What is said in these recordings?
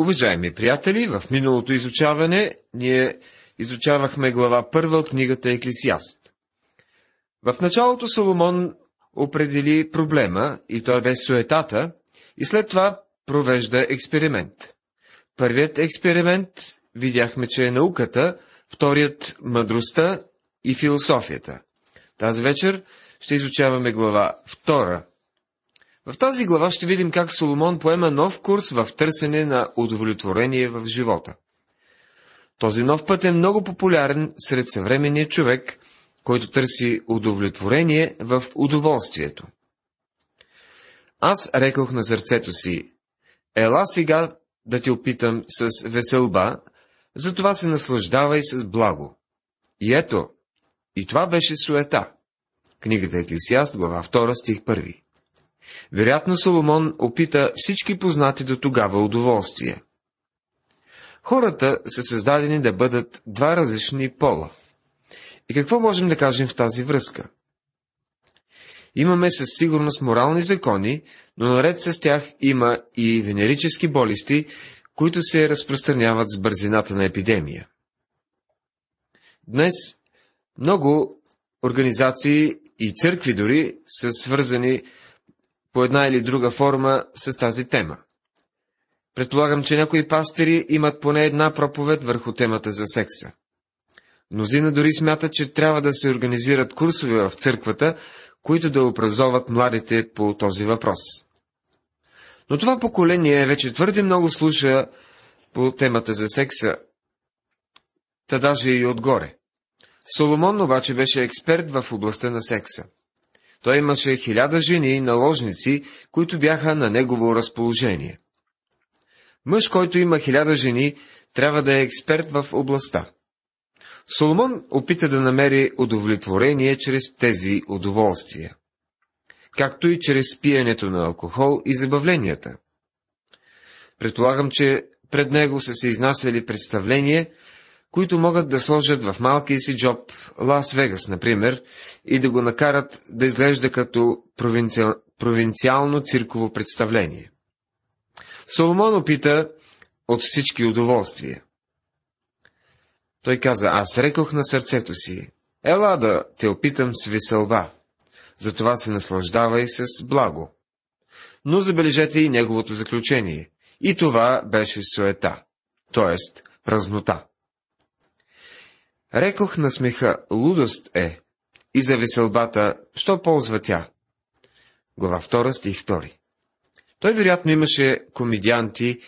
Уважаеми приятели, в миналото изучаване ние изучавахме глава първа от книгата Еклисиаст. В началото Соломон определи проблема, и той бе суетата, и след това провежда експеримент. Първият експеримент видяхме, че е науката, вторият – мъдростта и философията. Тази вечер ще изучаваме глава втора в тази глава ще видим как Соломон поема нов курс в търсене на удовлетворение в живота. Този нов път е много популярен сред съвременния човек, който търси удовлетворение в удоволствието. Аз рекох на сърцето си, ела сега да те опитам с веселба, затова се наслаждавай с благо. И ето, и това беше суета. Книгата Еклисиаст, глава 2, стих 1. Вероятно Соломон опита всички познати до тогава удоволствия. Хората са създадени да бъдат два различни пола. И какво можем да кажем в тази връзка? Имаме със сигурност морални закони, но наред с тях има и венерически болести, които се разпространяват с бързината на епидемия. Днес много организации и църкви дори са свързани по една или друга форма с тази тема. Предполагам, че някои пастири имат поне една проповед върху темата за секса. Мнозина дори смятат, че трябва да се организират курсове в църквата, които да образоват младите по този въпрос. Но това поколение вече твърде много слуша по темата за секса, та даже и отгоре. Соломон обаче беше експерт в областта на секса. Той имаше хиляда жени и наложници, които бяха на негово разположение. Мъж, който има хиляда жени, трябва да е експерт в областта. Соломон опита да намери удовлетворение чрез тези удоволствия, както и чрез пиенето на алкохол и забавленията. Предполагам, че пред него са се изнасяли представления, които могат да сложат в малкия си джоб Лас Вегас, например, и да го накарат да изглежда като провинци... провинциално цирково представление. Соломон опита от всички удоволствия. Той каза, аз рекох на сърцето си, ела да те опитам с веселба, затова се наслаждавай с благо. Но забележете и неговото заключение. И това беше суета, т.е. празнота. Рекох на смеха, лудост е, и за веселбата, що ползва тя? Глава 2, стих 2. Той вероятно имаше комедианти,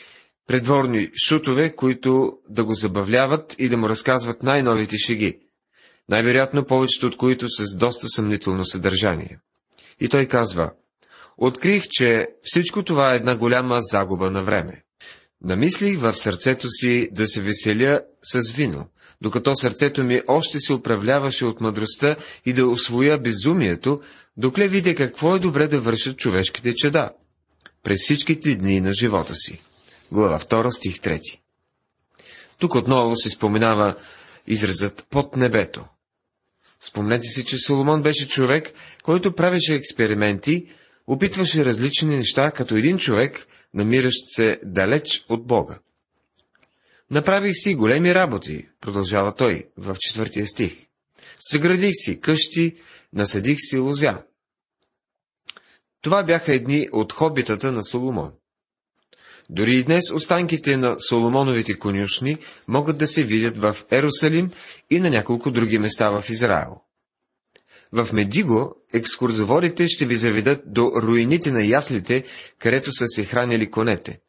предворни шутове, които да го забавляват и да му разказват най-новите шеги, най-вероятно повечето от които с доста съмнително съдържание. И той казва, открих, че всичко това е една голяма загуба на време. Намислих в сърцето си да се веселя с вино, докато сърцето ми още се управляваше от мъдростта и да освоя безумието, докле видя какво е добре да вършат човешките чеда през всичките дни на живота си. Глава 2, стих 3. Тук отново се споменава изразът под небето. Спомнете си, че Соломон беше човек, който правеше експерименти, опитваше различни неща, като един човек, намиращ се далеч от Бога. Направих си големи работи, продължава той в четвъртия стих. Съградих си къщи, насъдих си лозя. Това бяха едни от хобитата на Соломон. Дори и днес останките на Соломоновите конюшни могат да се видят в Ерусалим и на няколко други места в Израел. В Медиго екскурзоводите ще ви заведат до руините на яслите, където са се хранили конете.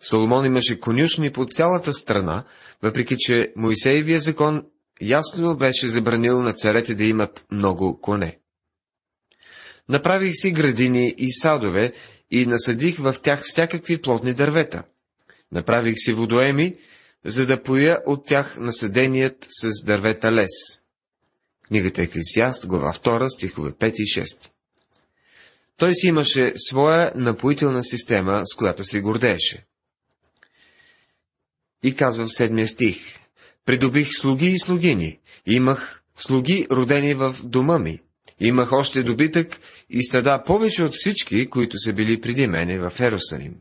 Соломон имаше конюшни по цялата страна, въпреки че Моисеевия закон ясно беше забранил на царете да имат много коне. Направих си градини и садове и насадих в тях всякакви плодни дървета. Направих си водоеми, за да поя от тях насъденият с дървета лес. Книгата Еклесиаст, глава 2, стихове 5 и 6. Той си имаше своя напоителна система, с която се гордееше. И казва в седмия стих, придобих слуги и слугини, имах слуги родени в дома ми, имах още добитък и стада повече от всички, които са били преди мене в Ерусалим.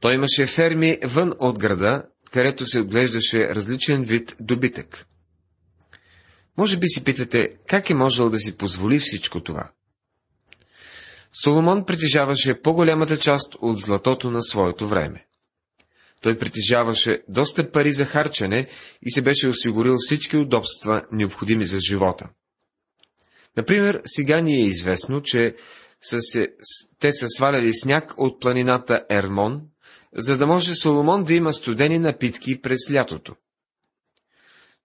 Той имаше ферми вън от града, където се отглеждаше различен вид добитък. Може би си питате, как е можел да си позволи всичко това? Соломон притежаваше по-голямата част от златото на своето време. Той притежаваше доста пари за харчене и се беше осигурил всички удобства, необходими за живота. Например, сега ни е известно, че са се, те са сваляли сняг от планината Ермон, за да може Соломон да има студени напитки през лятото.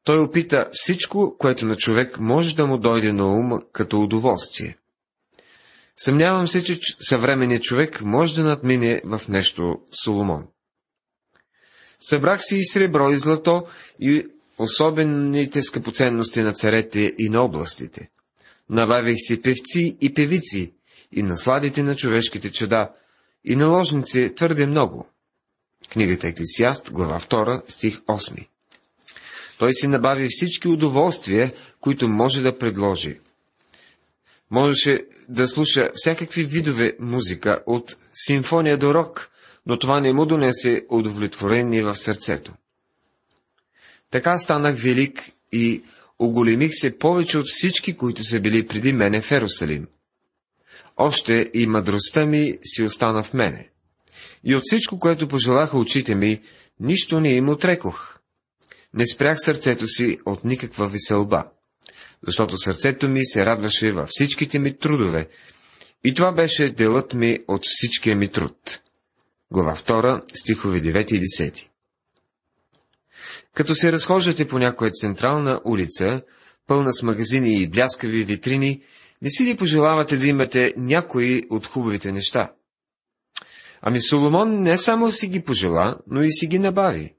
Той опита всичко, което на човек може да му дойде на ум като удоволствие. Съмнявам се, че съвременният човек може да надмине в нещо Соломон. Събрах си и сребро и злато и особените скъпоценности на царете и на областите. Набавих си певци и певици и насладите на човешките чеда и наложници твърде много. Книгата Еклесиаст, глава 2, стих 8. Той си набави всички удоволствия, които може да предложи. Можеше да слуша всякакви видове музика, от симфония до рок, но това не му донесе удовлетворение в сърцето. Така станах велик и оголемих се повече от всички, които са били преди мене в Ерусалим. Още и мъдростта ми си остана в мене. И от всичко, което пожелаха очите ми, нищо не им отрекох. Не спрях сърцето си от никаква веселба, защото сърцето ми се радваше във всичките ми трудове, и това беше делът ми от всичкия ми труд. Глава 2, стихове 9 и 10. Като се разхождате по някоя централна улица, пълна с магазини и бляскави витрини, не си ли пожелавате да имате някои от хубавите неща? Ами Соломон не само си ги пожела, но и си ги набави.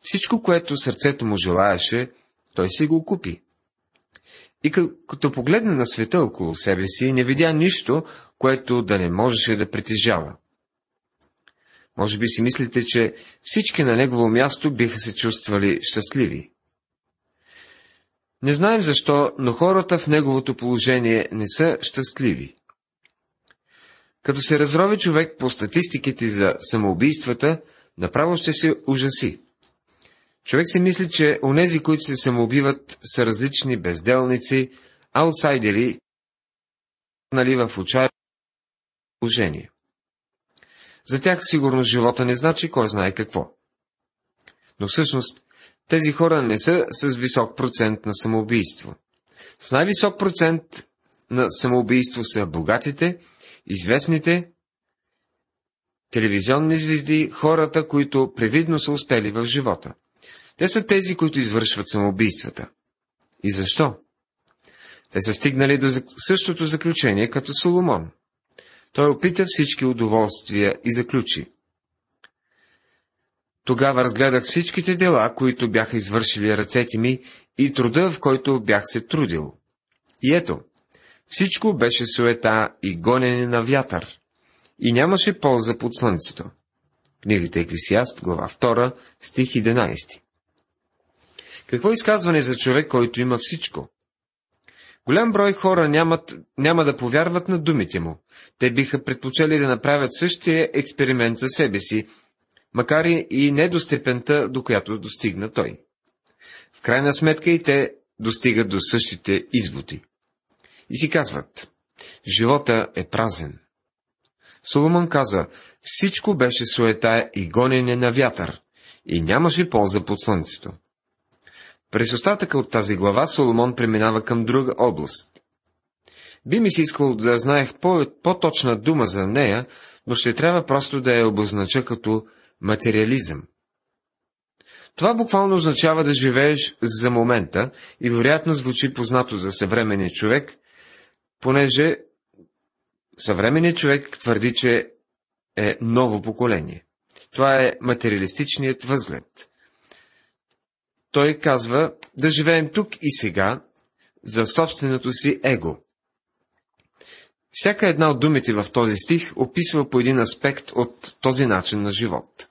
Всичко, което сърцето му желаеше, той си го купи. И като погледна на света около себе си, не видя нищо, което да не можеше да притежава. Може би си мислите, че всички на негово място биха се чувствали щастливи. Не знаем защо, но хората в неговото положение не са щастливи. Като се разрови човек по статистиките за самоубийствата, направо ще се ужаси. Човек си мисли, че онези, които се самоубиват, са различни безделници, аутсайдери, нали в отчаяние положение. За тях сигурно живота не значи кой знае какво. Но всъщност тези хора не са с висок процент на самоубийство. С най-висок процент на самоубийство са богатите, известните, телевизионни звезди, хората, които превидно са успели в живота. Те са тези, които извършват самоубийствата. И защо? Те са стигнали до същото заключение като Соломон. Той опита всички удоволствия и заключи. Тогава разгледах всичките дела, които бяха извършили ръцете ми и труда, в който бях се трудил. И ето, всичко беше суета и гонене на вятър, и нямаше полза под слънцето. Книгата Еклесиаст, глава 2, стих 11. Какво изказване за човек, който има всичко? Голям брой хора нямат, няма да повярват на думите му. Те биха предпочели да направят същия експеримент за себе си, макар и не до степента, до която достигна той. В крайна сметка и те достигат до същите изводи. И си казват, живота е празен. Соломон каза, всичко беше суета и гонене на вятър, и нямаше полза под слънцето. През остатъка от тази глава Соломон преминава към друга област. Би ми се искал да знаех по- по-точна дума за нея, но ще трябва просто да я обознача като материализъм. Това буквално означава да живееш за момента и вероятно звучи познато за съвременния човек, понеже съвременният човек твърди, че е ново поколение. Това е материалистичният възглед. Той казва да живеем тук и сега за собственото си его. Всяка една от думите в този стих описва по един аспект от този начин на живот.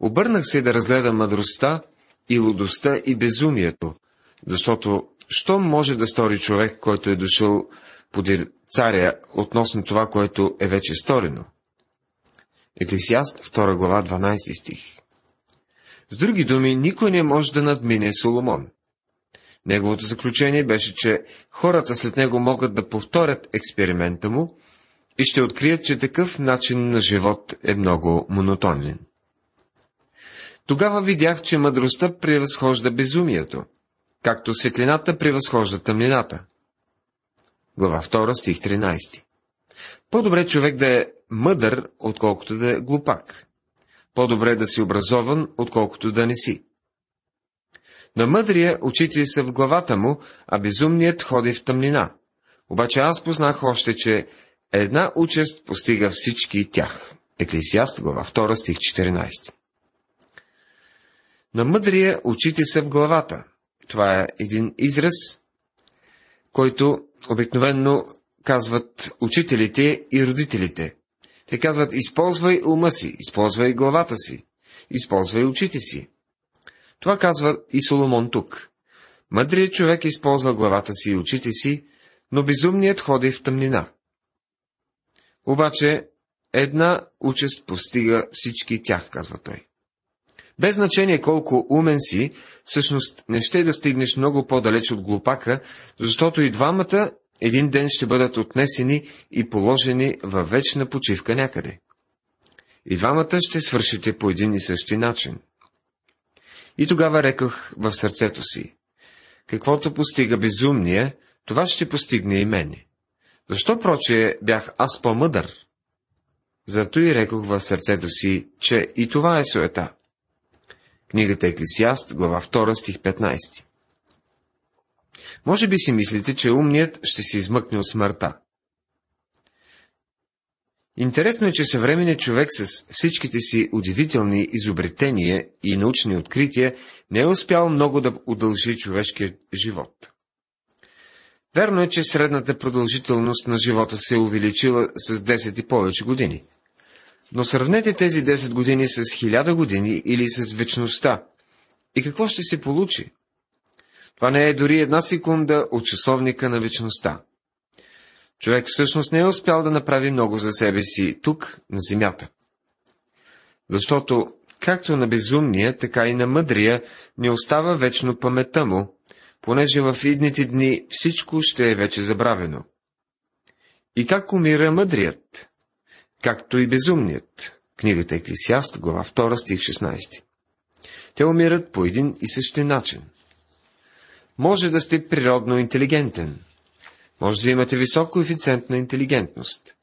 Обърнах се да разгледам мъдростта и лудостта и безумието, защото що може да стори човек, който е дошъл подир царя относно това, което е вече сторено? Еклесиаст, 2 глава, 12 стих. С други думи, никой не може да надмине Соломон. Неговото заключение беше, че хората след него могат да повторят експеримента му и ще открият, че такъв начин на живот е много монотонен. Тогава видях, че мъдростта превъзхожда безумието, както светлината превъзхожда тъмнината. Глава 2, стих 13. По-добре човек да е мъдър, отколкото да е глупак. По-добре да си образован, отколкото да не си. На мъдрия очите са в главата му, а безумният ходи в тъмнина. Обаче аз познах още, че една участ постига всички тях. Еклесиаст, глава 2, стих 14. На мъдрия очите са в главата. Това е един израз, който обикновенно казват учителите и родителите. Те казват, използвай ума си, използвай главата си, използвай очите си. Това казва и Соломон тук. Мъдрият човек използва главата си и очите си, но безумният ходи в тъмнина. Обаче една участ постига всички тях, казва той. Без значение колко умен си, всъщност не ще да стигнеш много по-далеч от глупака, защото и двамата един ден ще бъдат отнесени и положени във вечна почивка някъде. И двамата ще свършите по един и същи начин. И тогава рекох в сърцето си, каквото постига безумния, това ще постигне и мене. Защо проче бях аз по-мъдър? Зато и рекох в сърцето си, че и това е суета. Книгата Еклесиаст, глава 2, стих 15. Може би си мислите, че умният ще се измъкне от смъртта. Интересно е, че съвременният човек с всичките си удивителни изобретения и научни открития не е успял много да удължи човешкия живот. Верно е, че средната продължителност на живота се е увеличила с 10 и повече години. Но сравнете тези 10 години с 1000 години или с вечността. И какво ще се получи? Това не е дори една секунда от часовника на вечността. Човек всъщност не е успял да направи много за себе си тук, на земята. Защото, както на безумния, така и на мъдрия, не остава вечно паметта му, понеже в идните дни всичко ще е вече забравено. И как умира мъдрият? Както и безумният. Книгата Еклисиаст, глава 2, стих 16. Те умират по един и същи начин. Може да сте природно интелигентен. Може да имате висок коефициент на интелигентност.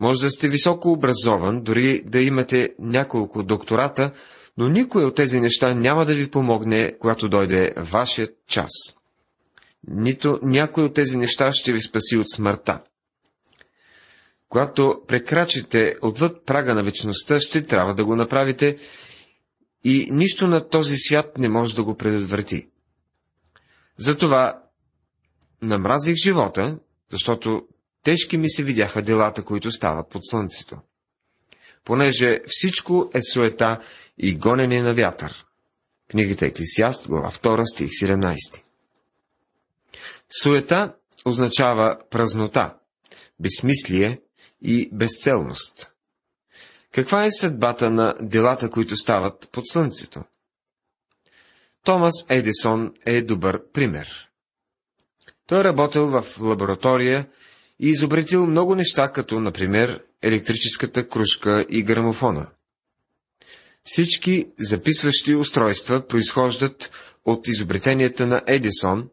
Може да сте високо образован, дори да имате няколко доктората, но никой от тези неща няма да ви помогне, когато дойде вашият час. Нито някой от тези неща ще ви спаси от смъртта. Когато прекрачите отвъд прага на вечността, ще трябва да го направите и нищо на този свят не може да го предотврати. Затова намразих живота, защото тежки ми се видяха делата, които стават под слънцето. Понеже всичко е суета и гонене на вятър. Книгата Еклисиаст, глава 2, стих 17. Суета означава празнота, безсмислие и безцелност. Каква е съдбата на делата, които стават под слънцето? Томас Едисон е добър пример. Той е работил в лаборатория и изобретил много неща, като, например, електрическата кружка и грамофона. Всички записващи устройства произхождат от изобретенията на Едисон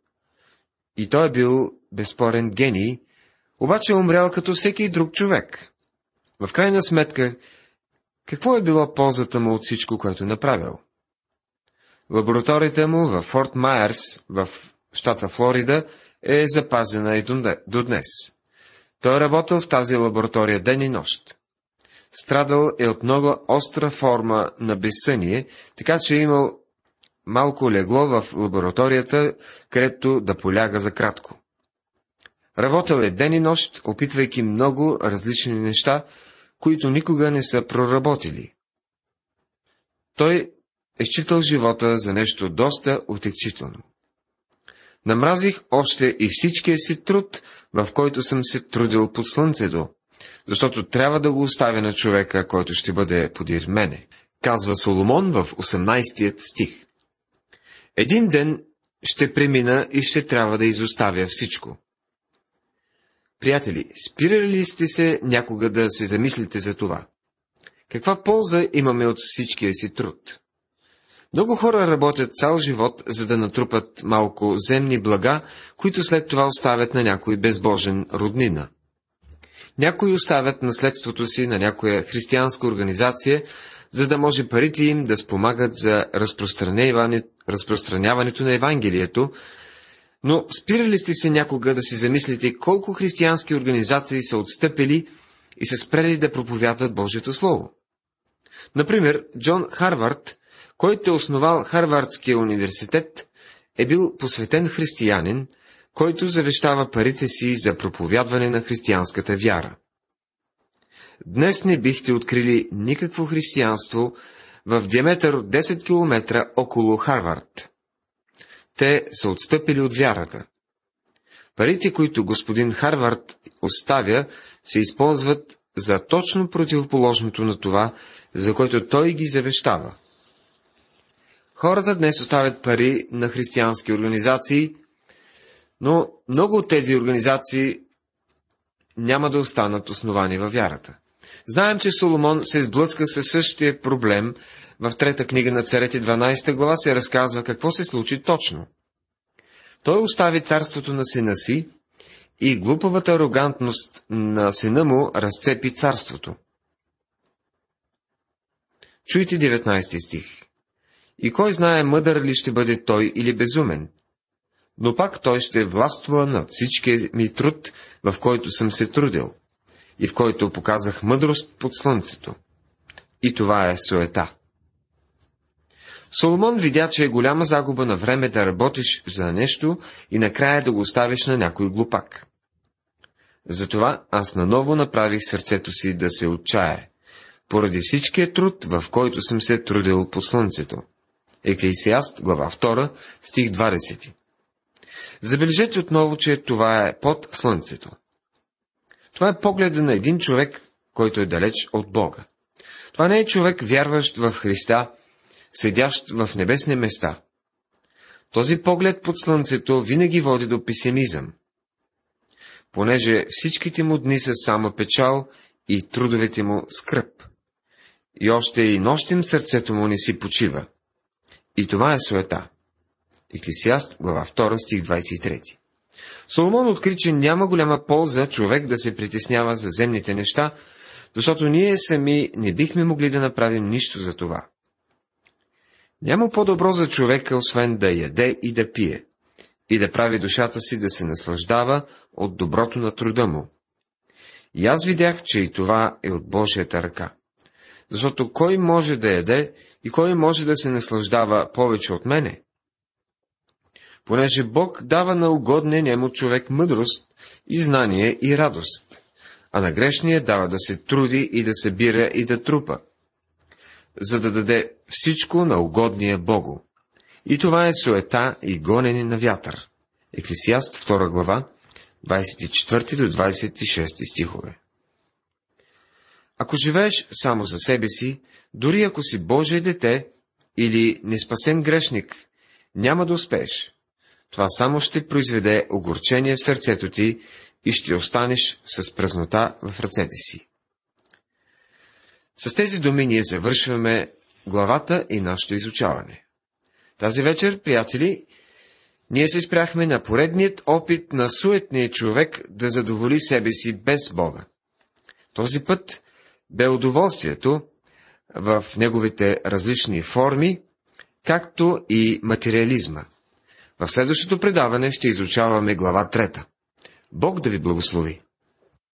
и той е бил безспорен гений, обаче е умрял като всеки друг човек. В крайна сметка, какво е било ползата му от всичко, което е направил? Лабораторията му в Форт Майерс, в щата Флорида, е запазена и до днес. Той е работил в тази лаборатория ден и нощ. Страдал е от много остра форма на безсъние, така че е имал малко легло в лабораторията, където да поляга за кратко. Работил е ден и нощ, опитвайки много различни неща, които никога не са проработили. Той е считал живота за нещо доста отекчително. Намразих още и всичкия си труд, в който съм се трудил под слънцето, защото трябва да го оставя на човека, който ще бъде подир мене, казва Соломон в 18 стих. Един ден ще премина и ще трябва да изоставя всичко. Приятели, спирали ли сте се някога да се замислите за това? Каква полза имаме от всичкия си труд? Много хора работят цял живот, за да натрупат малко земни блага, които след това оставят на някой безбожен роднина. Някои оставят наследството си на някоя християнска организация, за да може парите им да спомагат за разпространяването на Евангелието, но спирали сте се някога да си замислите колко християнски организации са отстъпили и са спрели да проповядват Божието Слово? Например, Джон Харвард, който е основал Харвардския университет, е бил посветен християнин, който завещава парите си за проповядване на християнската вяра. Днес не бихте открили никакво християнство в диаметър от 10 км около Харвард. Те са отстъпили от вярата. Парите, които господин Харвард оставя, се използват за точно противоположното на това, за което той ги завещава. Хората днес оставят пари на християнски организации, но много от тези организации няма да останат основани във вярата. Знаем, че Соломон се сблъска със същия проблем. В трета книга на царете 12 глава се разказва какво се случи точно. Той остави царството на сина си и глупавата арогантност на сина му разцепи царството. Чуйте 19 стих. И кой знае мъдър ли ще бъде той или безумен? Но пак той ще властва над всичкия ми труд, в който съм се трудил и в който показах мъдрост под слънцето. И това е суета. Соломон видя, че е голяма загуба на време да работиш за нещо и накрая да го оставиш на някой глупак. Затова аз наново направих сърцето си да се отчае, поради всичкия труд, в който съм се трудил по слънцето. Еклесиаст, глава 2, стих 20. Забележете отново, че това е под слънцето. Това е погледа на един човек, който е далеч от Бога. Това не е човек, вярващ в Христа, седящ в небесни места. Този поглед под слънцето винаги води до песимизъм. Понеже всичките му дни са само печал и трудовете му скръп. И още и нощем сърцето му не си почива. И това е суета. Еклесиаст, глава 2, стих 23. Соломон откри, че няма голяма полза човек да се притеснява за земните неща, защото ние сами не бихме могли да направим нищо за това. Няма по-добро за човека, освен да яде и да пие, и да прави душата си да се наслаждава от доброто на труда му. И аз видях, че и това е от Божията ръка. Защото кой може да яде и кой може да се наслаждава повече от мене? понеже Бог дава на угодния нему човек мъдрост и знание и радост, а на грешния дава да се труди и да събира и да трупа, за да даде всичко на угодния Богу. И това е суета и гонене на вятър. Еклесиаст 2 глава, 24 до 26 стихове. Ако живееш само за себе си, дори ако си Божие дете или неспасен грешник, няма да успееш това само ще произведе огорчение в сърцето ти и ще останеш с празнота в ръцете си. С тези думи ние завършваме главата и нашето изучаване. Тази вечер, приятели, ние се спряхме на поредният опит на суетния човек да задоволи себе си без Бога. Този път бе удоволствието в неговите различни форми, както и материализма – в следващото предаване ще изучаваме глава трета. Бог да ви благослови!